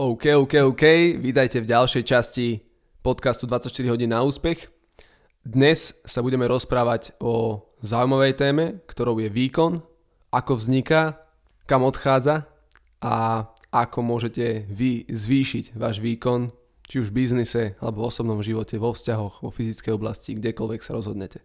OK, OK, OK, vítajte v ďalšej časti podcastu 24 hodín na úspech. Dnes sa budeme rozprávať o zaujímavej téme, ktorou je výkon, ako vzniká, kam odchádza a ako môžete vy zvýšiť váš výkon, či už v biznise alebo v osobnom živote, vo vzťahoch, vo fyzickej oblasti, kdekoľvek sa rozhodnete.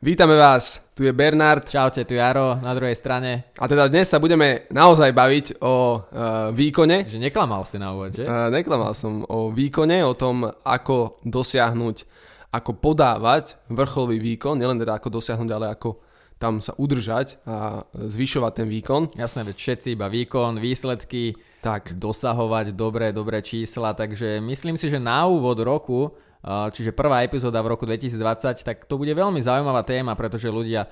Vítame vás, tu je Bernard Čaute, tu Jaro na druhej strane. a teda dnes sa budeme naozaj baviť o uh, výkone. Že neklamal si na úvod, že? Uh, neklamal som o výkone, o tom, ako dosiahnuť, ako podávať vrcholový výkon, nielen teda ako dosiahnuť, ale ako tam sa udržať a zvyšovať ten výkon. Jasné, veď všetci iba výkon, výsledky, Tak, dosahovať dobré, dobré čísla, takže myslím si, že na úvod roku, čiže prvá epizóda v roku 2020, tak to bude veľmi zaujímavá téma, pretože ľudia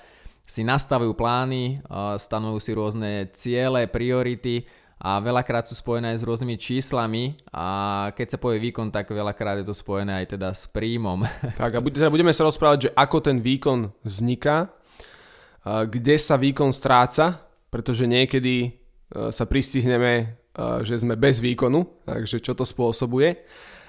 si nastavujú plány, stanovujú si rôzne ciele, priority a veľakrát sú spojené aj s rôznymi číslami a keď sa povie výkon, tak veľakrát je to spojené aj teda s príjmom. tak a teda budeme sa rozprávať, že ako ten výkon vzniká, kde sa výkon stráca, pretože niekedy uh, sa pristihneme, uh, že sme bez výkonu, takže čo to spôsobuje.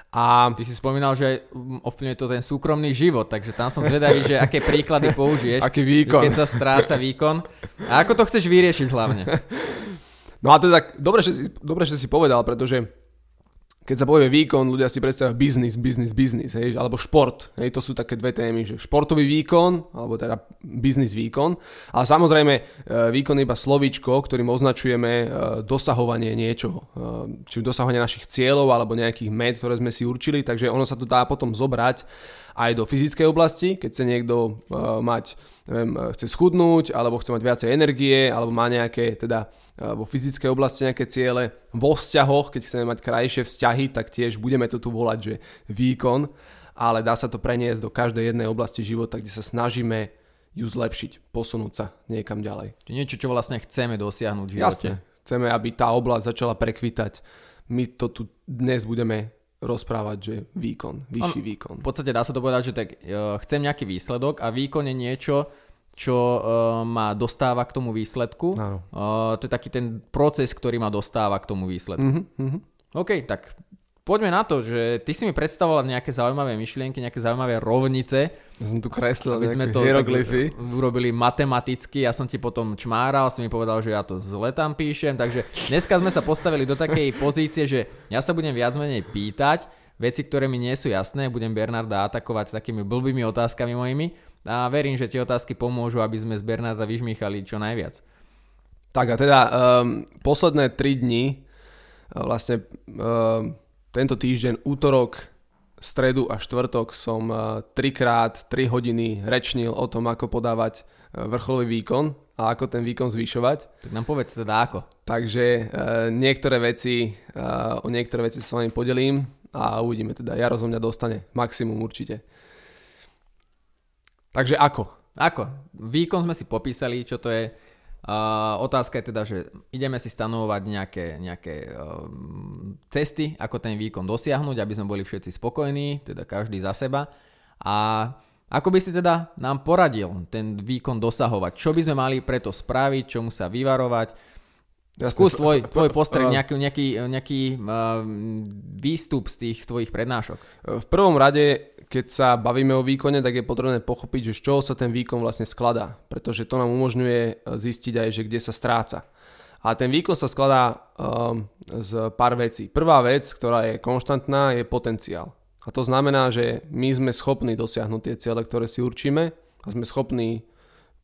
A Ty si spomínal, že mm, ovplyvňuje to ten súkromný život, takže tam som zvedavý, že aké príklady použiješ. Aký výkon. Keď sa stráca výkon. A ako to chceš vyriešiť hlavne? No a teda, dobre, že si, dobre, že si povedal, pretože keď sa povie výkon, ľudia si predstavia biznis, biznis, biznis, hej, alebo šport. Hej, to sú také dve témy, že športový výkon, alebo teda biznis výkon. Ale samozrejme, e, výkon je iba slovíčko, ktorým označujeme e, dosahovanie niečoho. E, Či dosahovanie našich cieľov, alebo nejakých med, ktoré sme si určili, takže ono sa to dá potom zobrať aj do fyzickej oblasti, keď chce niekto mať, neviem, chce schudnúť, alebo chce mať viacej energie, alebo má nejaké, teda vo fyzickej oblasti nejaké ciele. Vo vzťahoch, keď chceme mať krajšie vzťahy, tak tiež budeme to tu volať, že výkon, ale dá sa to preniesť do každej jednej oblasti života, kde sa snažíme ju zlepšiť, posunúť sa niekam ďalej. Čiže niečo, čo vlastne chceme dosiahnuť v živote. Jasne, chceme, aby tá oblasť začala prekvitať. My to tu dnes budeme rozprávať, že výkon, vyšší výkon. V podstate dá sa to povedať, že tak uh, chcem nejaký výsledok a výkon je niečo, čo uh, ma dostáva k tomu výsledku. Áno. Uh, to je taký ten proces, ktorý ma dostáva k tomu výsledku. Mhm, mhm. OK, tak poďme na to, že ty si mi predstavoval nejaké zaujímavé myšlienky, nejaké zaujímavé rovnice, Ja som tu kreslil aby sme to hieroglyfy. urobili matematicky, ja som ti potom čmáral, si mi povedal, že ja to zle tam píšem, takže dneska sme sa postavili do takej pozície, že ja sa budem viac menej pýtať, veci, ktoré mi nie sú jasné, budem Bernarda atakovať takými blbými otázkami mojimi a verím, že tie otázky pomôžu, aby sme z Bernarda vyžmýchali čo najviac. Tak a teda um, posledné 3 dni, uh, vlastne um, tento týždeň, útorok, stredu a štvrtok som uh, trikrát 3 hodiny rečnil o tom, ako podávať uh, vrcholový výkon a ako ten výkon zvyšovať. Tak nám povedz teda ako. Takže uh, niektoré veci, uh, o niektoré veci sa s vami podelím a uvidíme teda. Jaro zo mňa dostane maximum určite. Takže ako? Ako? Výkon sme si popísali, čo to je. Uh, otázka je teda, že ideme si stanovovať nejaké, nejaké um, cesty, ako ten výkon dosiahnuť, aby sme boli všetci spokojní, teda každý za seba. A ako by si teda nám poradil ten výkon dosahovať? Čo by sme mali preto spraviť, čomu sa vyvarovať? Jasné. Skús tvoj, tvoj postreh, nejaký, nejaký, nejaký uh, výstup z tých tvojich prednášok. V prvom rade, keď sa bavíme o výkone, tak je potrebné pochopiť, že z čoho sa ten výkon vlastne skladá, pretože to nám umožňuje zistiť aj, že kde sa stráca. A ten výkon sa skladá um, z pár vecí. Prvá vec, ktorá je konštantná, je potenciál. A to znamená, že my sme schopní dosiahnuť tie ciele, ktoré si určíme a sme schopní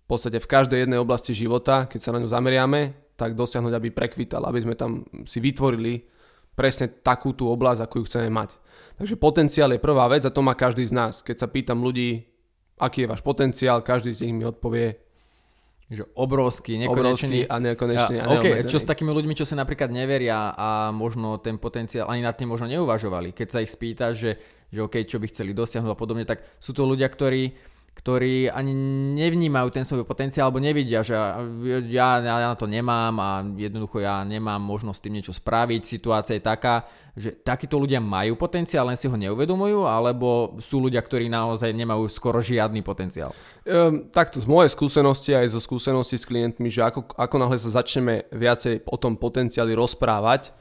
v podstate v každej jednej oblasti života, keď sa na ňu zameriame, tak dosiahnuť, aby prekvital, aby sme tam si vytvorili presne takú tú oblasť, akú ju chceme mať. Takže potenciál je prvá vec a to má každý z nás. Keď sa pýtam ľudí, aký je váš potenciál, každý z nich mi odpovie Že obrovský, nekonečný. Obrovský a nekonečný. A OK, čo s takými ľuďmi, čo si napríklad neveria a možno ten potenciál ani nad tým možno neuvažovali. Keď sa ich spýta, že, že OK, čo by chceli dosiahnuť a podobne, tak sú to ľudia, ktorí ktorí ani nevnímajú ten svoj potenciál alebo nevidia, že ja, ja na to nemám a jednoducho ja nemám možnosť s tým niečo spraviť. Situácia je taká, že takíto ľudia majú potenciál, len si ho neuvedomujú, alebo sú ľudia, ktorí naozaj nemajú skoro žiadny potenciál? Um, takto z mojej skúsenosti aj zo skúsenosti s klientmi, že ako, ako náhle sa začneme viacej o tom potenciáli rozprávať,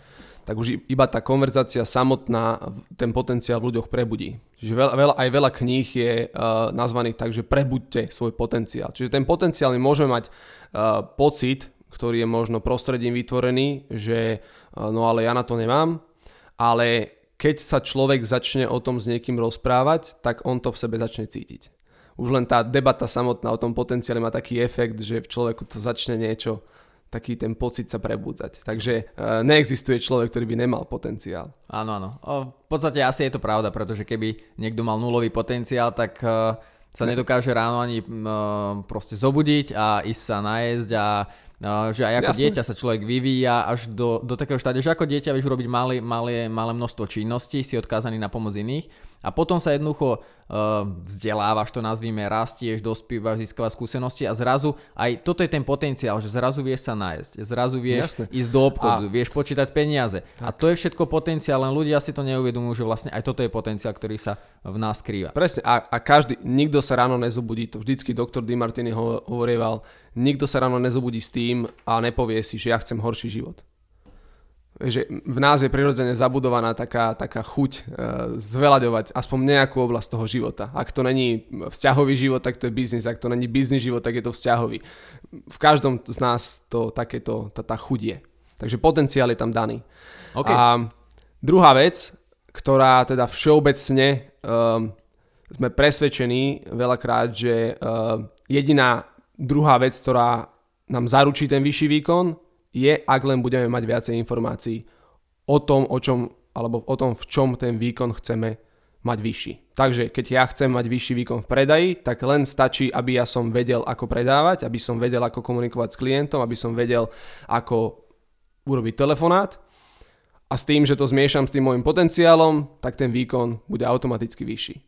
tak už iba tá konverzácia samotná ten potenciál v ľuďoch prebudí. Čiže veľa, veľa, aj veľa kníh je uh, nazvaných tak, že prebuďte svoj potenciál. Čiže ten potenciál my môžeme mať uh, pocit, ktorý je možno prostredím vytvorený, že uh, no ale ja na to nemám, ale keď sa človek začne o tom s niekým rozprávať, tak on to v sebe začne cítiť. Už len tá debata samotná o tom potenciále má taký efekt, že v človeku to začne niečo taký ten pocit sa prebudzať. Takže uh, neexistuje človek, ktorý by nemal potenciál. Áno, áno. O, v podstate asi je to pravda, pretože keby niekto mal nulový potenciál, tak uh, sa nedokáže ráno ani uh, proste zobudiť a ísť sa najesť a že aj ako Jasne. dieťa sa človek vyvíja až do, do takého štádia, že ako dieťa vieš urobiť malé, malé, malé množstvo činností, si odkázaný na pomoc iných a potom sa jednoducho uh, vzdelávaš, to nazvime, rastieš, dospívaš, získavaš skúsenosti a zrazu aj toto je ten potenciál, že zrazu vieš sa nájsť, zrazu vieš Jasne. ísť do obchodu, a... vieš počítať peniaze tak. a to je všetko potenciál, len ľudia si to neuvedomujú, že vlastne aj toto je potenciál, ktorý sa v nás skrýva. Presne a, a každý, nikto sa ráno nezobudí, to vždycky doktor Di Martini hovorieval, nikto sa ráno nezobudí s tým a nepovie si, že ja chcem horší život. Že v nás je prirodzene zabudovaná taká, taká chuť e, zveľaďovať aspoň nejakú oblasť toho života. Ak to není vzťahový život, tak to je biznis. Ak to není biznis život, tak je to vzťahový. V každom z nás to takéto, tá, tá chuť je. Takže potenciál je tam daný. Okay. A druhá vec, ktorá teda všeobecne um, sme presvedčení veľakrát, že uh, jediná Druhá vec, ktorá nám zaručí ten vyšší výkon, je, ak len budeme mať viacej informácií o tom, o čom, alebo o tom, v čom ten výkon chceme mať vyšší. Takže keď ja chcem mať vyšší výkon v predaji, tak len stačí, aby ja som vedel, ako predávať, aby som vedel, ako komunikovať s klientom, aby som vedel, ako urobiť telefonát a s tým, že to zmiešam s tým môjim potenciálom, tak ten výkon bude automaticky vyšší.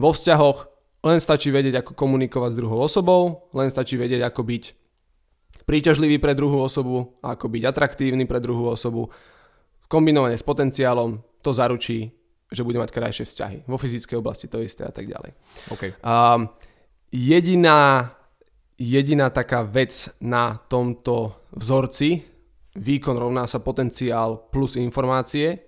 Vo vzťahoch len stačí vedieť, ako komunikovať s druhou osobou, len stačí vedieť, ako byť príťažlivý pre druhú osobu, ako byť atraktívny pre druhú osobu. Kombinovanie s potenciálom to zaručí, že bude mať krajšie vzťahy. Vo fyzickej oblasti to isté a tak ďalej. Okay. Um, jediná, jediná taká vec na tomto vzorci, výkon rovná sa potenciál plus informácie,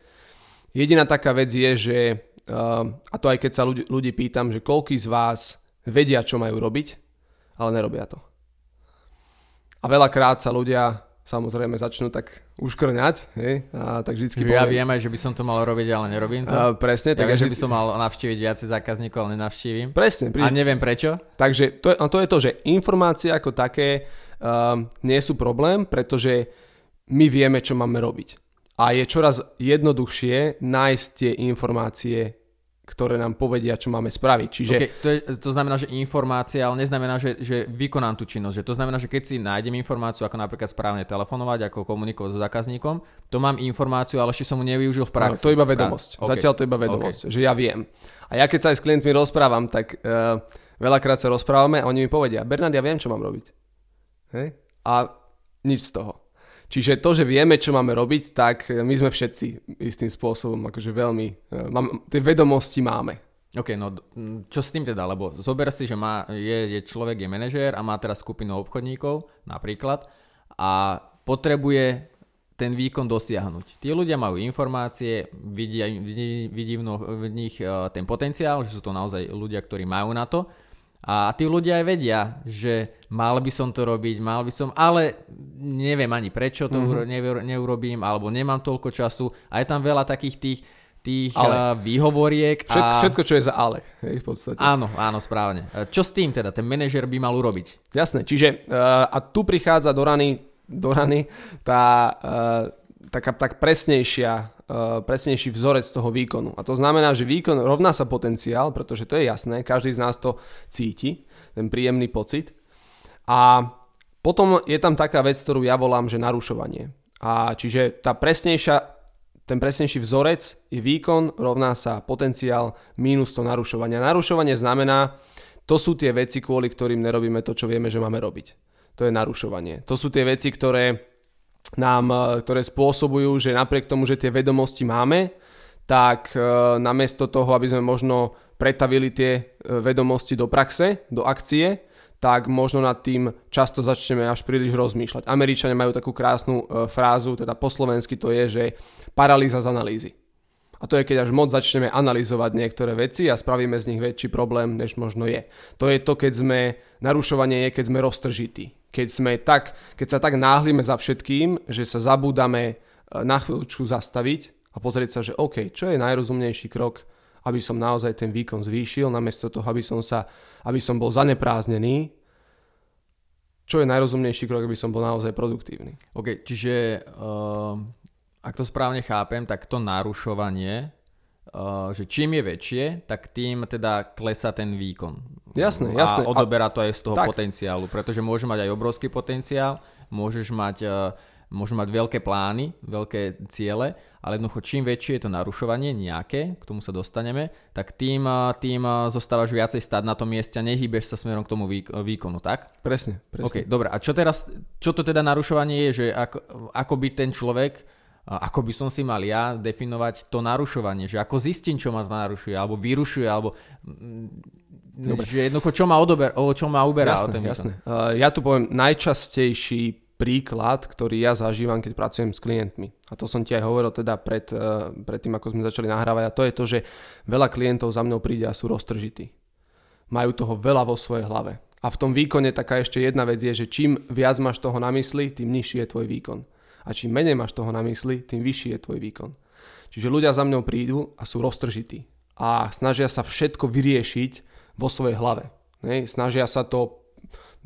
jediná taká vec je, že Ehm, a to aj keď sa ľudí, ľudí pýtam, že koľký z vás vedia, čo majú robiť, ale nerobia to. A veľakrát sa ľudia samozrejme začnú tak uškrňať, hej, a tak vždycky Ja poviem, viem aj, že by som to mal robiť, ale nerobím to. A, presne. Ja tak, viem, že by som mal navštíviť viacej zákazníkov, ale nenavštívim. Presne. Pri... A neviem prečo. Takže to, to je to, že informácie ako také um, nie sú problém, pretože my vieme, čo máme robiť a je čoraz jednoduchšie nájsť tie informácie, ktoré nám povedia, čo máme spraviť. Čiže... Okay, to, je, to znamená, že informácia, ale neznamená, že, že vykonám tú činnosť. Že to znamená, že keď si nájdem informáciu, ako napríklad správne telefonovať, ako komunikovať s zákazníkom, to mám informáciu, ale ešte som mu nevyužil v praxi. No, to je iba vedomosť. Okay. Zatiaľ to je iba vedomosť, okay. že ja viem. A ja keď sa aj s klientmi rozprávam, tak uh, veľakrát sa rozprávame a oni mi povedia, Bernard, ja viem, čo mám robiť. Hej? A nič z toho. Čiže to, že vieme, čo máme robiť, tak my sme všetci istým spôsobom akože veľmi, e, mám, tie vedomosti máme. OK, no čo s tým teda, lebo zober si, že má, je, je človek, je manažér a má teraz skupinu obchodníkov napríklad a potrebuje ten výkon dosiahnuť. Tí ľudia majú informácie, vidí, vidí, vidí v nich e, ten potenciál, že sú to naozaj ľudia, ktorí majú na to a tí ľudia aj vedia, že mal by som to robiť, mal by som, ale neviem ani prečo to mm-hmm. neurobím, alebo nemám toľko času. A je tam veľa takých tých, tých ale. výhovoriek. Všetko, a... všetko, čo je za ale, hej, v podstate. Áno, áno, správne. Čo s tým teda ten manažer by mal urobiť? Jasné, čiže uh, a tu prichádza do rany, do rany tá uh, taká tak presnejšia presnejší vzorec toho výkonu. A to znamená, že výkon rovná sa potenciál, pretože to je jasné, každý z nás to cíti, ten príjemný pocit. A Potom je tam taká vec, ktorú ja volám, že narušovanie. A čiže tá presnejšia, ten presnejší vzorec je výkon rovná sa potenciál mínus to narušovanie. Narušovanie znamená, to sú tie veci, kvôli ktorým nerobíme to, čo vieme, že máme robiť. To je narušovanie. To sú tie veci, ktoré nám, e, ktoré spôsobujú, že napriek tomu, že tie vedomosti máme, tak e, namiesto toho, aby sme možno pretavili tie e, vedomosti do praxe, do akcie, tak možno nad tým často začneme až príliš rozmýšľať. Američania majú takú krásnu frázu, teda po slovensky to je, že paralýza z analýzy. A to je, keď až moc začneme analyzovať niektoré veci a spravíme z nich väčší problém, než možno je. To je to, keď sme, narušovanie je, keď sme roztržití. Keď, sme tak, keď sa tak náhlime za všetkým, že sa zabúdame e, na chvíľučku zastaviť a pozrieť sa, že OK, čo je najrozumnejší krok, aby som naozaj ten výkon zvýšil, namiesto toho, aby som, sa, aby som bol zanepráznený, čo je najrozumnejší krok, aby som bol naozaj produktívny. OK, čiže uh, ak to správne chápem, tak to narušovanie, že čím je väčšie, tak tým teda klesa ten výkon. Jasné, jasné. A odoberá to aj z toho tak. potenciálu, pretože môže mať aj obrovský potenciál, môžeš mať, uh, môžeš mať veľké plány, veľké ciele, ale jednoducho čím väčšie je to narušovanie nejaké, k tomu sa dostaneme, tak tým, tým zostávaš viacej stať na tom mieste a nehýbeš sa smerom k tomu výkonu, tak? Presne, presne. OK, dobre. A čo teraz, čo to teda narušovanie je, že ako, ako by ten človek, ako by som si mal ja definovať to narušovanie, že ako zistím, čo ma to narušuje, alebo vyrušuje, alebo mm, Dobre. že jednoducho, čo ma, odober, o čo ma uberá. Jasné, ten jasné. Uh, ja tu poviem najčastejší príklad, ktorý ja zažívam, keď pracujem s klientmi. A to som ti aj hovoril teda pred, eh, pred tým, ako sme začali nahrávať. A to je to, že veľa klientov za mnou príde a sú roztržití. Majú toho veľa vo svojej hlave. A v tom výkone taká ešte jedna vec je, že čím viac máš toho na mysli, tým nižší je tvoj výkon. A čím menej máš toho na mysli, tým vyšší je tvoj výkon. Čiže ľudia za mnou prídu a sú roztržití. A snažia sa všetko vyriešiť vo svojej hlave. Nej? Snažia sa to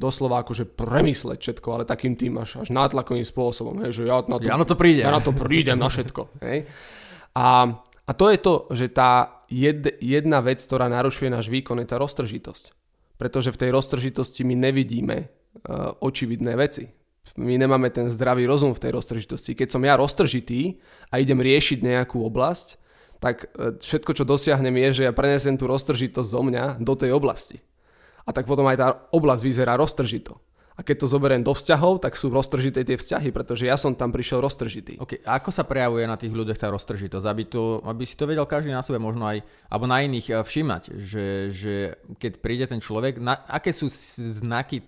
doslova akože premysleť všetko, ale takým tým až, až nátlakovým spôsobom, hej, že ja na to, ja na to prídem. Ja na to prídem, na všetko. Hej. A, a to je to, že tá jed, jedna vec, ktorá narušuje náš výkon, je tá roztržitosť. Pretože v tej roztržitosti my nevidíme uh, očividné veci. My nemáme ten zdravý rozum v tej roztržitosti. Keď som ja roztržitý a idem riešiť nejakú oblasť, tak uh, všetko, čo dosiahnem, je, že ja prenesem tú roztržitosť zo mňa do tej oblasti a tak potom aj tá oblasť vyzerá roztržito. A keď to zoberiem do vzťahov, tak sú roztržité tie vzťahy, pretože ja som tam prišiel roztržitý. Okay. A ako sa prejavuje na tých ľuďoch tá roztržitosť? Aby, to, aby si to vedel každý na sebe možno aj, alebo na iných eh, všimať, že, že keď príde ten človek, na, aké sú znaky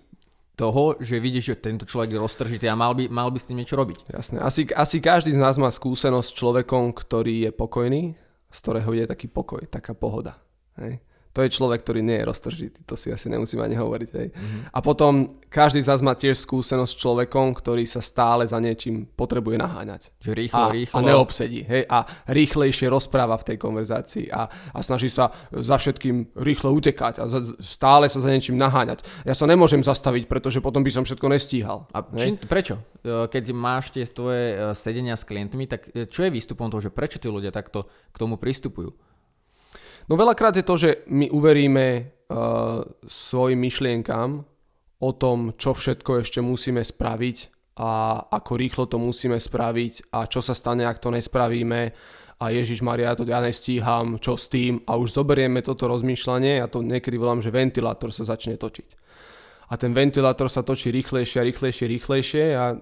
toho, že vidíš, že tento človek je roztržitý a mal by, mal by s tým niečo robiť. Jasné. Asi, asi každý z nás má skúsenosť s človekom, ktorý je pokojný, z ktorého je taký pokoj, taká pohoda. Hej? To je človek, ktorý nie je roztržitý, to si asi nemusím ani hovoriť. Hej. Mm-hmm. A potom každý z nás má tiež skúsenosť s človekom, ktorý sa stále za niečím potrebuje naháňať. Že rýchlo, a, rýchlo. A neobsedí. Hej, a rýchlejšie rozpráva v tej konverzácii a, a snaží sa za všetkým rýchlo utekať a za, stále sa za niečím naháňať. Ja sa nemôžem zastaviť, pretože potom by som všetko nestíhal. A či, prečo? E, keď máš tie svoje e, sedenia s klientmi, tak e, čo je výstupom toho, že prečo tí ľudia takto k tomu pristupujú? No veľakrát je to, že my uveríme uh, svojim myšlienkam o tom, čo všetko ešte musíme spraviť a ako rýchlo to musíme spraviť a čo sa stane, ak to nespravíme a Ježiš Maria, to ja nestíham, čo s tým a už zoberieme toto rozmýšľanie, ja to niekedy volám, že ventilátor sa začne točiť. A ten ventilátor sa točí rýchlejšie a rýchlejšie, rýchlejšie a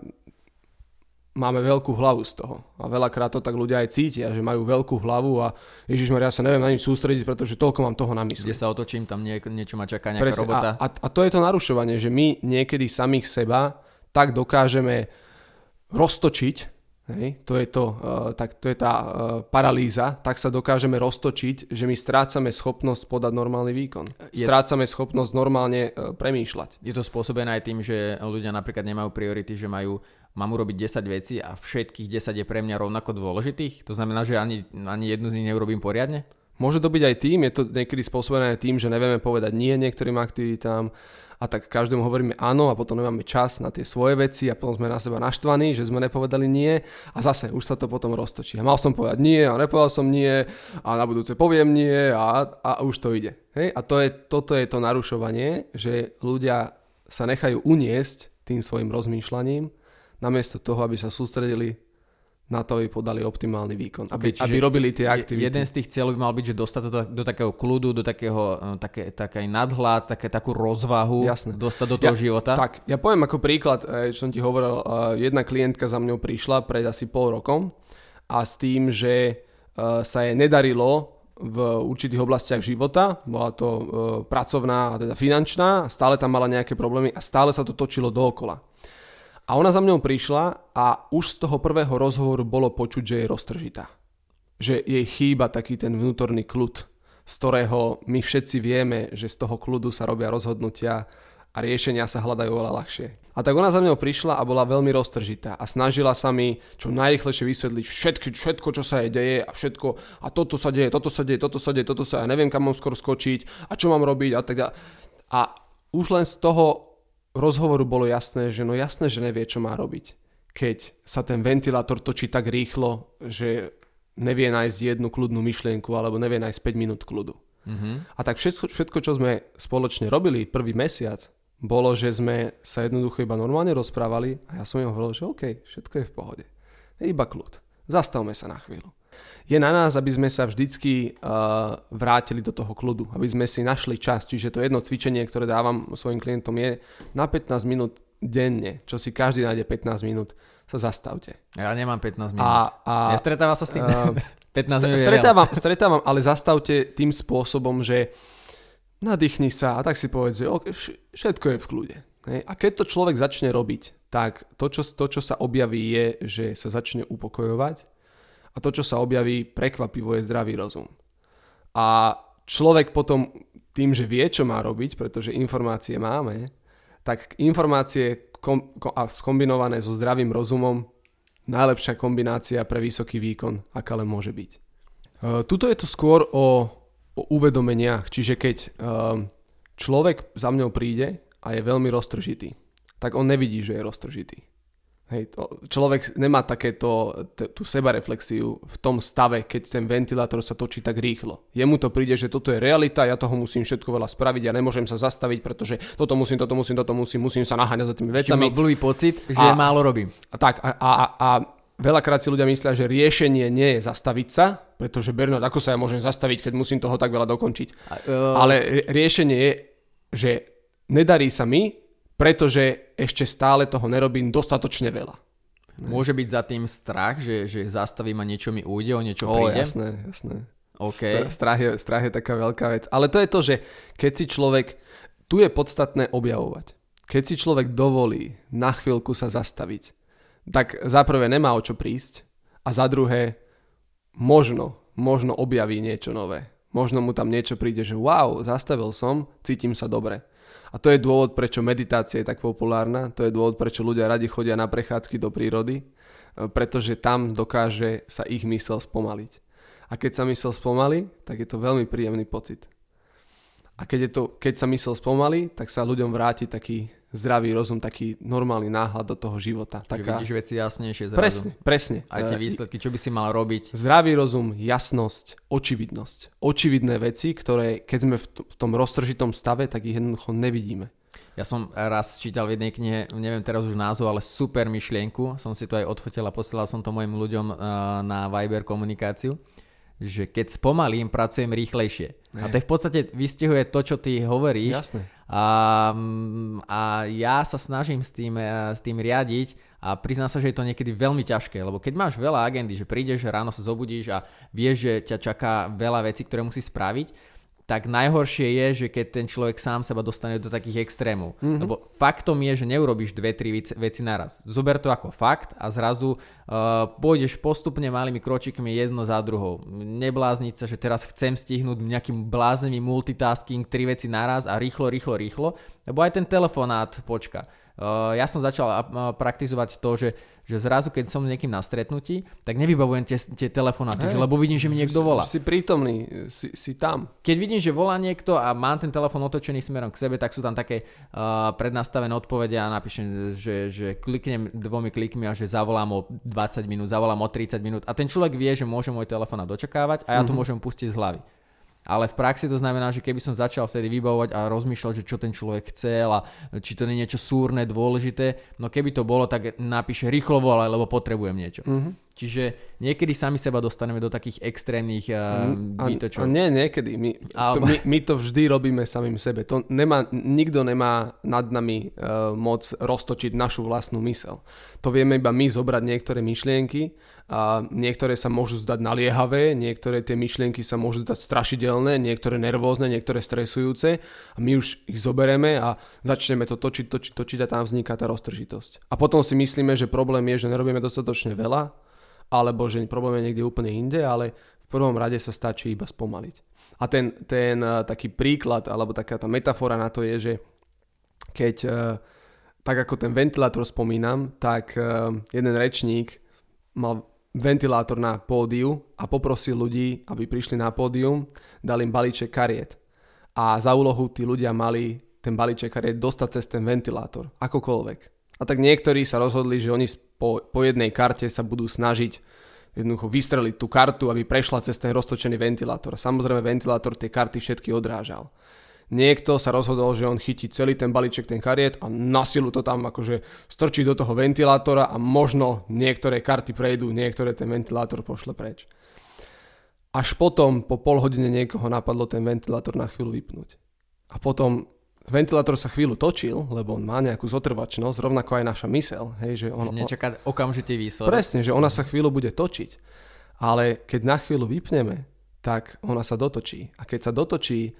máme veľkú hlavu z toho. A veľakrát to tak ľudia aj cítia, že majú veľkú hlavu a Ježiš ja sa neviem na nič sústrediť, pretože toľko mám toho na mysli. Kde sa otočím, tam nie, niečo ma čaká nejaká Presne. robota. A, a, a to je to narušovanie, že my niekedy samých seba tak dokážeme roztočiť, Hej, to je, to, uh, tak, to je tá uh, paralýza, tak sa dokážeme roztočiť, že my strácame schopnosť podať normálny výkon. Je... Strácame schopnosť normálne uh, premýšľať. Je to spôsobené aj tým, že ľudia napríklad nemajú priority, že majú mám urobiť 10 vecí a všetkých 10 je pre mňa rovnako dôležitých? To znamená, že ani, ani jednu z nich neurobím poriadne? Môže to byť aj tým, je to niekedy spôsobené aj tým, že nevieme povedať nie niektorým aktivitám a tak každému hovoríme áno a potom nemáme čas na tie svoje veci a potom sme na seba naštvaní, že sme nepovedali nie a zase už sa to potom roztočí. A mal som povedať nie a nepovedal som nie a na budúce poviem nie a, a už to ide. Hej? A to je, toto je to narušovanie, že ľudia sa nechajú uniesť tým svojim rozmýšľaním, namiesto toho, aby sa sústredili na to, aby podali optimálny výkon. Aby, Okay, aby robili tie aktivity. Jeden z tých cieľov by mal byť, že dostať to do, do takého kľudu, do takého, eh, také, takej nadhľad, také, takú rozvahu, Jasné. dostať do toho Ja- života. Tak, ja poviem ako príklad, eh, čo som ti hovoril, eh, jedna klientka za mňou prišla pred asi pol rokom a s tým, že sa jej nedarilo v určitých oblastiach života, bola to pracovná teda finančná, stále tam mala nejaké problémy a stále sa to točilo dookola. A ona za mňou prišla a už z toho prvého rozhovoru bolo počuť, že je roztržitá. Že jej chýba taký ten vnútorný kľud, z ktorého my všetci vieme, že z toho kľudu sa robia rozhodnutia a riešenia sa hľadajú oveľa ľahšie. A tak ona za mňou prišla a bola veľmi roztržitá a snažila sa mi čo najrychlejšie vysvetliť všetky, všetko, čo sa jej deje a všetko a toto sa deje, toto sa deje, toto sa deje, toto sa, ja neviem, kam mám skoro skočiť a čo mám robiť a tak ďalej. A už len z toho rozhovoru bolo jasné, že no jasné, že nevie, čo má robiť. Keď sa ten ventilátor točí tak rýchlo, že nevie nájsť jednu kľudnú myšlienku alebo nevie nájsť 5 minút kľudu. Mhm. A tak všetko, všetko, čo sme spoločne robili prvý mesiac, bolo, že sme sa jednoducho iba normálne rozprávali a ja som jej hovoril, že OK, všetko je v pohode. Je iba kľud. Zastavme sa na chvíľu. Je na nás, aby sme sa vždycky uh, vrátili do toho kľudu, aby sme si našli čas. Čiže to jedno cvičenie, ktoré dávam svojim klientom je na 15 minút denne, čo si každý nájde 15 minút, sa zastavte. Ja nemám 15 minút. A, a Nestretáva sa s tým? Uh, 15 minút stretávam, stretávam, ale zastavte tým spôsobom, že nadýchni sa a tak si povedz, že všetko je v kľude. A keď to človek začne robiť, tak to čo, to, čo sa objaví, je, že sa začne upokojovať a to, čo sa objaví, prekvapivo je zdravý rozum. A človek potom tým, že vie, čo má robiť, pretože informácie máme, tak informácie kom, ko, a skombinované so zdravým rozumom najlepšia kombinácia pre vysoký výkon, aká len môže byť. Uh, tuto je to skôr o, o uvedomeniach, čiže keď uh, človek za mňou príde a je veľmi roztržitý, tak on nevidí, že je roztržitý. Hej, to, človek nemá takéto, t- tú sebareflexiu v tom stave, keď ten ventilátor sa točí tak rýchlo. Jemu to príde, že toto je realita, ja toho musím všetko veľa spraviť, ja nemôžem sa zastaviť, pretože toto musím, toto musím, toto musím, musím sa naháňať za tými Čiže vecami. mal blbý pocit, že A- málo robím. A tak, a, a, a, veľakrát si ľudia myslia, že riešenie nie je zastaviť sa, pretože Bernard, ako sa ja môžem zastaviť, keď musím toho tak veľa dokončiť. A, uh, Ale ri- riešenie je, že nedarí sa mi, pretože ešte stále toho nerobím dostatočne veľa. Môže byť za tým strach, že, že zastavím a niečo mi ujde, o niečo Ó, príde? jasné, jasné. OK. Stra- strach, je, strach je taká veľká vec. Ale to je to, že keď si človek, tu je podstatné objavovať. Keď si človek dovolí na chvíľku sa zastaviť, tak za prvé nemá o čo prísť a za druhé možno, možno objaví niečo nové. Možno mu tam niečo príde, že wow, zastavil som, cítim sa dobre. A to je dôvod, prečo meditácia je tak populárna, to je dôvod, prečo ľudia radi chodia na prechádzky do prírody, e, pretože tam dokáže sa ich mysel spomaliť. A keď sa mysel spomalí, tak je to veľmi príjemný pocit. A keď, je to, keď sa mysel spomalí, tak sa ľuďom vráti taký zdravý rozum, taký normálny náhľad do toho života. Že Taká... vidíš veci jasnejšie zrazu. Presne, presne. Aj tie E, výsledky, čo by si mal robiť. Zdravý rozum, jasnosť, očividnosť. Očividné veci, ktoré keď sme v, t- v tom roztržitom stave, tak ich jednoducho nevidíme. Ja som raz čítal v jednej knihe, neviem teraz už názov, ale super myšlienku. Som si to aj odfotil a posielal som to mojim ľuďom uh, na Viber komunikáciu že keď spomalím, pracujem rýchlejšie. A to je v podstate vystihuje to, čo ty hovoríš. Jasné. A, a ja sa snažím s tým, eh, s tým riadiť a priznám sa, že je to niekedy veľmi ťažké, lebo keď máš veľa agendy, že prídeš, ráno sa zobudíš a vieš, že ťa čaká veľa vecí, ktoré musí spraviť, tak najhoršie je, že keď ten človek sám seba dostane do takých extrémov. Mm-hmm. Lebo faktom je, že neurobiš dve, tri veci, naraz. Zober to ako fakt a zrazu uh, pôjdeš postupne malými kročikmi jedno za druhou. Neblázniť sa, že teraz chcem stihnúť nejakým bláznivý multitasking, tri veci naraz a rýchlo, rýchlo, rýchlo. Lebo aj ten telefonát počka. Uh, ja som začal uh, praktizovať to, že, že zrazu, keď som niekým na stretnutí, tak nevybavujem tie, tie telefonáty, že, lebo vidím, že mi niekto volá. Si prítomný, si, si tam. Keď vidím, že volá niekto a mám ten telefon otočený smerom k sebe, tak sú tam také uh, prednastavené odpovede a napíšem, že, že kliknem dvomi klikmi a že zavolám o 20 minút, zavolám o 30 minút a ten človek vie, že môže môj telefón dočakávať a ja to môžem pustiť z hlavy. Ale v praxi to znamená, že keby som začal vtedy vybavovať a rozmýšľať, že čo ten človek chcel a či to nie je niečo súrne, dôležité, no keby to bolo, tak napíše rýchlo volaj, lebo potrebujem niečo. Mm-hmm. Čiže niekedy sami seba dostaneme do takých extrémnych uh, a, výtočov. A nie, niekedy. My, to, my, my to vždy robíme samým sebe. To nemá, nikto nemá nad nami uh, moc roztočiť našu vlastnú mysel. To vieme iba my zobrať niektoré myšlienky a niektoré sa môžu zdať naliehavé, niektoré tie myšlienky sa môžu zdať strašidelné, niektoré nervózne, niektoré stresujúce a my už ich zobereme a začneme to točiť, točiť, točiť a tam vzniká tá roztržitosť. A potom si myslíme, že problém je, že nerobíme dostatočne veľa, alebo že problém je niekde úplne inde, ale v prvom rade sa stačí iba spomaliť. A ten, ten uh, taký príklad, alebo taká tá metafora na to je, že keď uh, tak ako ten ventilátor spomínam, tak uh, jeden rečník mal ventilátor na pódiu a poprosil ľudí, aby prišli na pódium, dal im balíček kariet. A za úlohu tí ľudia mali ten balíček kariet dostať cez ten ventilátor, akokoľvek. A tak niektorí sa rozhodli, že oni po, po jednej karte sa budú snažiť jednoducho vystreliť tú kartu, aby prešla cez ten roztočený ventilátor. Samozrejme ventilátor tie karty všetky odrážal niekto sa rozhodol, že on chytí celý ten balíček, ten kariet a na silu to tam akože strčí do toho ventilátora a možno niektoré karty prejdú, niektoré ten ventilátor pošle preč. Až potom po pol hodine niekoho napadlo ten ventilátor na chvíľu vypnúť. A potom ventilátor sa chvíľu točil, lebo on má nejakú zotrvačnosť, rovnako aj naša mysel. Hej, že on, Nečaká okamžitý výsledok. Presne, že ona sa chvíľu bude točiť. Ale keď na chvíľu vypneme, tak ona sa dotočí. A keď sa dotočí,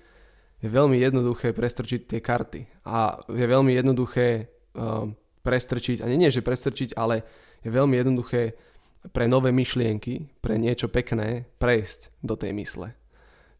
je veľmi jednoduché prestrčiť tie karty a je veľmi jednoduché uh, prestrčiť, a nie, nie že prestrčiť, ale je veľmi jednoduché pre nové myšlienky, pre niečo pekné prejsť do tej mysle.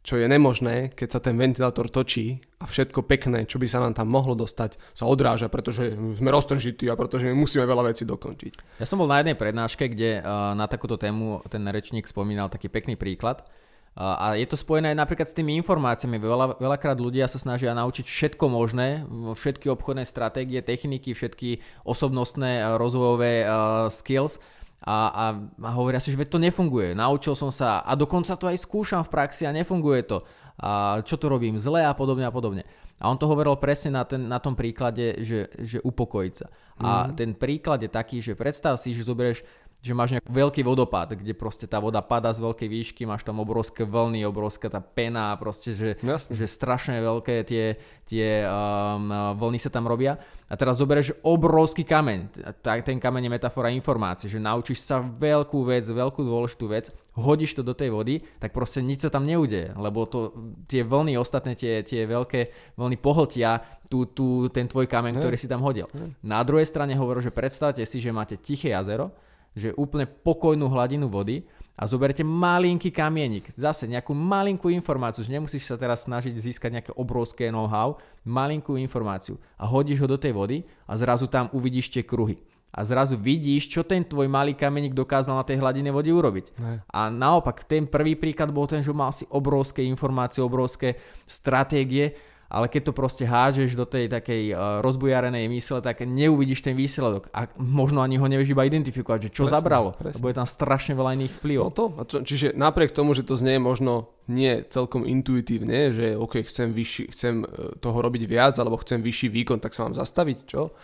Čo je nemožné, keď sa ten ventilátor točí a všetko pekné, čo by sa nám tam mohlo dostať, sa odráža, pretože sme roztržití a pretože my musíme veľa vecí dokončiť. Ja som bol na jednej prednáške, kde uh, na takúto tému ten rečník spomínal taký pekný príklad, a je to spojené napríklad s tými informáciami. Veľa, veľakrát ľudia sa snažia naučiť všetko možné, všetky obchodné stratégie, techniky, všetky osobnostné rozvojové uh, skills a, a, a hovoria si, že to nefunguje. Naučil som sa a dokonca to aj skúšam v praxi a nefunguje to. A čo to robím zle a podobne a podobne. A on to hovoril presne na, ten, na tom príklade, že, že upokojiť sa. A mm. ten príklad je taký, že predstav si, že zoberieš že máš nejaký veľký vodopád, kde proste tá voda pada z veľkej výšky, máš tam obrovské vlny, obrovská tá pena, proste, že, že strašne veľké tie, tie um, vlny sa tam robia. A teraz zoberieš obrovský kameň, ten kameň je metafora informácie, že naučíš sa veľkú vec, veľkú dôležitú vec, hodíš to do tej vody, tak proste nič sa tam neudeje, lebo to, tie vlny ostatné, tie, tie veľké vlny pohltia tú, tú, ten tvoj kameň, ktorý si tam hodil. Na druhej strane hovorím, že predstavte si, že máte tiché jazero, že úplne pokojnú hladinu vody a zoberte malinký kamienik, zase nejakú malinkú informáciu, že nemusíš sa teraz snažiť získať nejaké obrovské know-how, malinkú informáciu a hodíš ho do tej vody a zrazu tam uvidíš tie kruhy. A zrazu vidíš, čo ten tvoj malý kameník dokázal na tej hladine vody urobiť. Ne. A naopak, ten prvý príklad bol ten, že mal si obrovské informácie, obrovské stratégie ale keď to proste hážeš do tej takej uh, rozbujarenej mysle, tak neuvidíš ten výsledok a možno ani ho nevieš iba identifikovať, že čo presne, zabralo, presne. lebo je tam strašne veľa iných vplyvov. No to, čiže napriek tomu, že to znie možno nie celkom intuitívne, že ok, chcem, vyšší, chcem e, toho robiť viac, alebo chcem vyšší výkon, tak sa mám zastaviť, čo?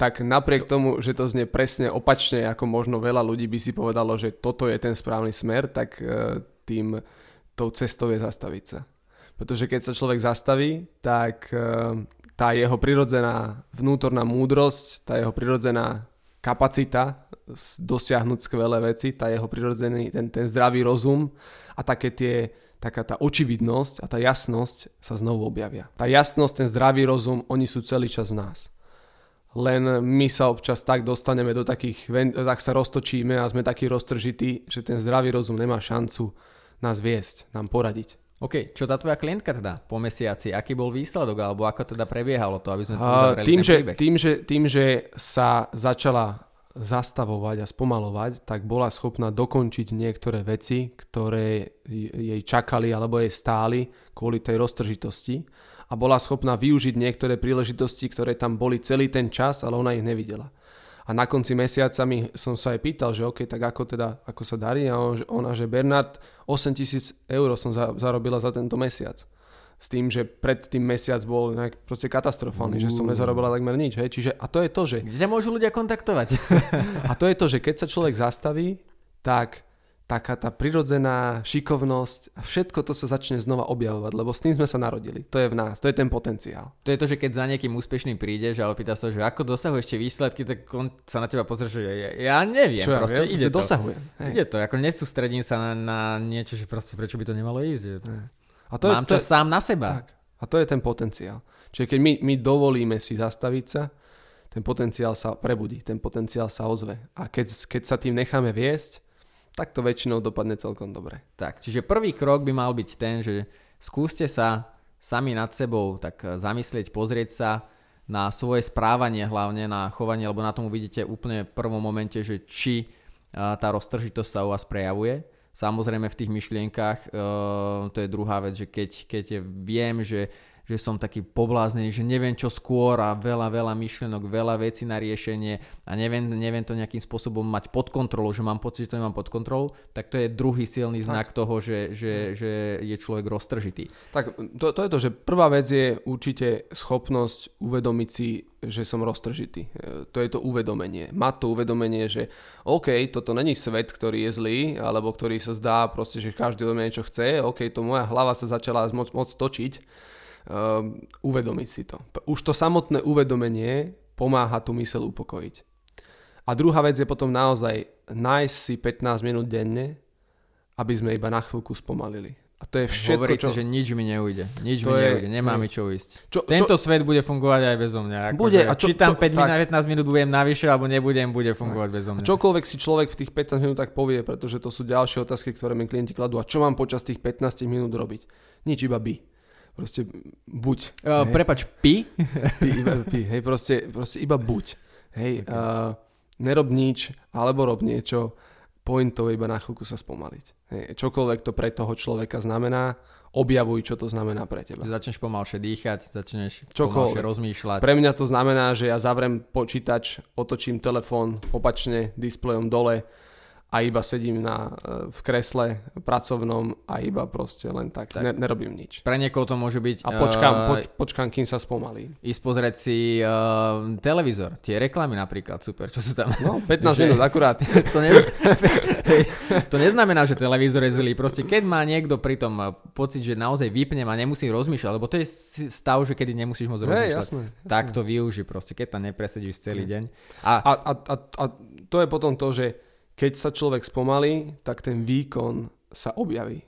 tak napriek tomu, že to znie presne opačne, ako možno veľa ľudí by si povedalo, že toto je ten správny smer, tak e, tým tou cestou je zastaviť sa. Pretože keď sa človek zastaví, tak eh, tá jeho prirodzená vnútorná múdrosť, tá jeho prirodzená kapacita dosiahnuť skvelé veci, tá jeho prirodzený, ten, ten zdravý rozum a také tie, taká tá očividnosť a tá jasnosť sa znovu objavia. Tá jasnosť, ten zdravý rozum, oni sú celý čas v nás. Len my sa občas tak dostaneme do takých, tak sa roztočíme a sme takí roztržití, že ten zdravý rozum nemá šancu nás viesť, nám poradiť. OK, čo tá tvoja klientka teda po mesiaci, aký bol výsledok, alebo ako teda prebiehalo to, aby sme uh, tým, že, tým, že, tým, že sa začala zastavovať a spomalovať, tak bola schopná dokončiť niektoré veci, ktoré jej čakali alebo jej stáli kvôli tej roztržitosti a bola schopná využiť niektoré príležitosti, ktoré tam boli celý ten čas, ale ona ich nevidela. A na konci mesiaca mi som sa aj pýtal, že OK, tak ako teda, ako sa darí a on, ona, že Bernard, 8 tisíc eur som za, zarobila za tento mesiac. S tým, že pred tým mesiac bol nejak proste katastrofálny, uh. že som nezarobila takmer nič. Hej. Čiže, a to je to, že... Kde môžu ľudia kontaktovať? a to je to, že keď sa človek zastaví, tak taká tá prirodzená šikovnosť a všetko to sa začne znova objavovať, lebo s tým sme sa narodili. To je v nás, to je ten potenciál. To je to, že keď za niekým úspešným prídeš a opýta sa, že ako dosahuješ tie výsledky, tak on sa na teba pozrie, že ja, ja neviem, Čo proste ja viem, ide to. dosahujem. Hej. Ide to, ako nesústredím sa na, na niečo, že proste prečo by to nemalo ísť. Že... A to Mám je, to čas je, sám na seba. Tak. A to je ten potenciál. Čiže keď my, my dovolíme si zastaviť sa, ten potenciál sa prebudí, ten potenciál sa ozve. A keď, keď sa tým necháme viesť, tak to väčšinou dopadne celkom dobre. Tak, čiže prvý krok by mal byť ten, že skúste sa sami nad sebou tak zamyslieť, pozrieť sa na svoje správanie, hlavne na chovanie, lebo na tom uvidíte úplne v prvom momente, že či tá roztržitosť sa u vás prejavuje. Samozrejme v tých myšlienkach, to je druhá vec, že keď, keď viem, že že som taký pobláznený, že neviem čo skôr a veľa, veľa myšlienok, veľa vecí na riešenie a neviem, neviem to nejakým spôsobom mať pod kontrolou, že mám pocit, že to nemám pod kontrolou, tak to je druhý silný znak tak. toho, že, že, že je človek roztržitý. Tak to, to je to, že prvá vec je určite schopnosť uvedomiť si, že som roztržitý. E, to je to uvedomenie. Má to uvedomenie, že OK, toto není svet, ktorý je zlý, alebo ktorý sa zdá proste, že každý do mňa niečo chce, OK, to moja hlava sa začala moc, moc točiť, um, uvedomiť si to. Už to samotné uvedomenie pomáha tú mysel upokojiť. A druhá vec je potom naozaj nájsť si 15 minút denne, aby sme iba na chvíľku spomalili. A to je všetko, Hovoriť čo... že nič mi neujde. Nič mi je... neujde. Nemá mi čo ísť. Čo, Tento čo... svet bude fungovať aj bez mňa. Ako bude. A čo, či tam čo, 5 minút, 15 minút budem navyše, alebo nebudem, bude fungovať tak. bez mňa. A čokoľvek si človek v tých 15 minútach povie, pretože to sú ďalšie otázky, ktoré mi klienti kladú. A čo mám počas tých 15 minút robiť? Nič, iba by proste buď. Uh, prepač, pi? pi, iba, pi, hej, proste, proste iba buď. Hej, okay. uh, nerob nič, alebo rob niečo, pointové iba na chvíľku sa spomaliť. Hej, čokoľvek to pre toho človeka znamená, objavuj, čo to znamená pre teba. Začneš pomalšie dýchať, začneš Čokoľvek. pomalšie rozmýšľať. Pre mňa to znamená, že ja zavrem počítač, otočím telefón opačne, displejom dole, a iba sedím na, e, v kresle pracovnom a iba proste len tak, tak. Ne, nerobím nič. Pre niekoho to môže byť... A počkám, uh, poč, počkám, kým sa spomalí. Ísť pozrieť si uh, televízor, tie reklamy napríklad, super, čo sú tam? No, 15 že, minút, akurát. to, ne, to neznamená, že televízor je zlý, proste keď má niekto pri tom pocit, že naozaj vypnem a nemusí rozmýšľať, lebo to je stav, že kedy nemusíš moc rozmýšľať. Hey, jasné, jasné. Tak to využij proste, keď tam nepresedíš celý deň. A, a, a, a, a to je potom to, že keď sa človek spomalí, tak ten výkon sa objaví.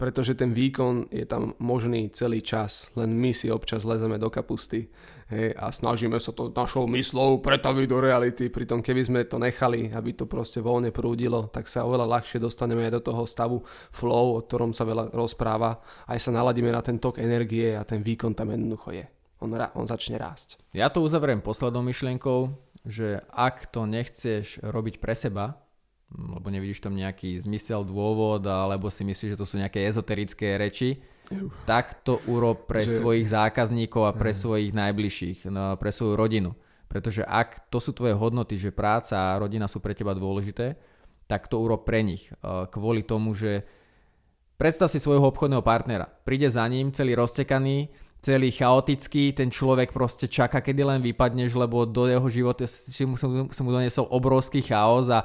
Pretože ten výkon je tam možný celý čas, len my si občas lezeme do kapusty hej, a snažíme sa to našou myslou pretaviť do reality. Pritom keby sme to nechali, aby to proste voľne prúdilo, tak sa oveľa ľahšie dostaneme aj do toho stavu flow, o ktorom sa veľa rozpráva. Aj sa naladíme na ten tok energie a ten výkon tam jednoducho je. On, on začne rásť. Ja to uzavriem poslednou myšlienkou že ak to nechceš robiť pre seba, lebo nevidíš tam nejaký zmysel, dôvod, alebo si myslíš, že to sú nejaké ezoterické reči, Uf. tak to urob pre že... svojich zákazníkov a pre mm. svojich najbližších, no, pre svoju rodinu. Pretože ak to sú tvoje hodnoty, že práca a rodina sú pre teba dôležité, tak to urob pre nich. Kvôli tomu, že predstav si svojho obchodného partnera. Príde za ním celý roztekaný, celý chaotický, ten človek proste čaká, kedy len vypadneš, lebo do jeho života si mu, som mu donesol obrovský chaos a,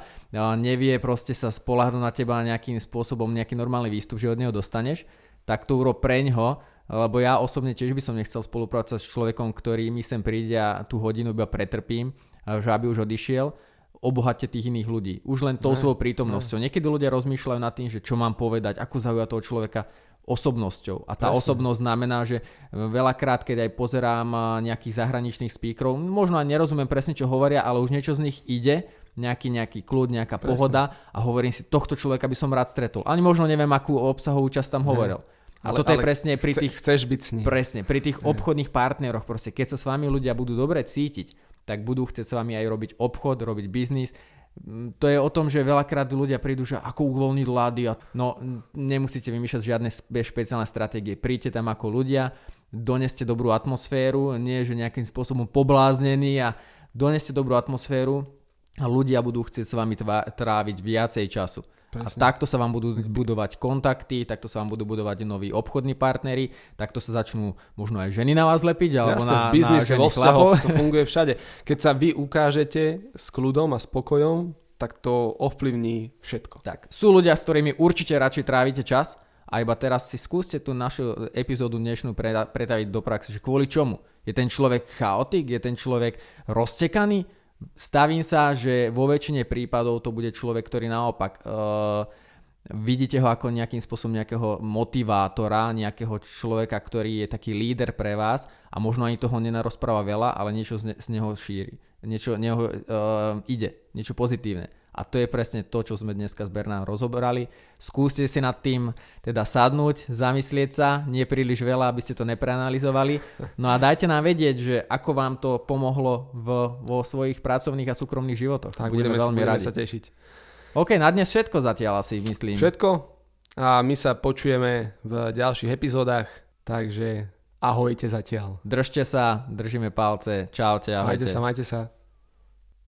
nevie proste sa spolahnúť na teba nejakým spôsobom, nejaký normálny výstup, že od neho dostaneš, tak to uro preňho, lebo ja osobne tiež by som nechcel spolupracovať s človekom, ktorý mi sem príde a tú hodinu iba pretrpím, že aby už odišiel, obohate tých iných ľudí. Už len tou svojou prítomnosťou. Niekedy ľudia rozmýšľajú nad tým, že čo mám povedať, ako zaujať toho človeka osobnosťou. A tá Presne. osobnosť znamená, že veľakrát, keď aj pozerám nejakých zahraničných speakerov, možno aj nerozumiem presne, čo hovoria, ale už niečo z nich ide, nejaký, nejaký kľud, nejaká Presne. pohoda a hovorím si, tohto človeka by som rád stretol. Ani možno neviem, akú obsahovú časť tam hovoril. A ale, toto ale je presne pri tých, chceš byť s ním. Presne, pri tých obchodných partneroch, proste, keď sa s vami ľudia budú dobre cítiť, tak budú chcieť s vami aj robiť obchod, robiť biznis Mm, to je o tom, že veľakrát ľudia prídu, že ako uvoľniť lády a no nemusíte vymýšľať žiadne špeciálne stratégie. Príďte tam ako ľudia, doneste dobrú atmosféru, nie že nejakým spôsobom pobláznení a doneste dobrú atmosféru a ľudia budú chcieť s vami tva- tráviť viacej času. Presne. A takto sa vám budú budovať kontakty, takto sa vám budú budovať noví obchodní partnery, takto sa začnú možno aj ženy na vás lepiť, alebo Jasné, na, v biznise, na vo vzťahoch, to funguje všade. Keď sa vy ukážete s kľudom a spokojom, tak to ovplyvní všetko. Tak, sú ľudia, s ktorými určite radšej trávite čas a iba teraz si skúste tú našu epizódu dnešnú pretaviť do praxe, že kvôli čomu? Je ten človek chaotik? Je ten človek roztekaný? Stavím sa, že vo väčšine prípadov to bude človek, ktorý naopak uh, vidíte ho ako nejakým spôsobom nejakého motivátora, nejakého človeka, ktorý je taký líder pre vás a možno ani toho nenarozpráva veľa, ale niečo z, ne- z neho šíri. Niečo neho, uh, ide, niečo pozitívne. A to je presne to, čo sme dneska s Bernám rozoberali. Skúste si nad tým teda sadnúť, zamyslieť sa, nie príliš veľa, aby ste to nepreanalizovali. No a dajte nám vedieť, že ako vám to pomohlo v, vo svojich pracovných a súkromných životoch. Tak budeme, budeme veľmi budeme radi. sa tešiť. OK, na dnes všetko zatiaľ asi, myslím. Všetko a my sa počujeme v ďalších epizódach, takže ahojte zatiaľ. Držte sa, držíme palce, čaute, ahojte. Majte sa, majte sa.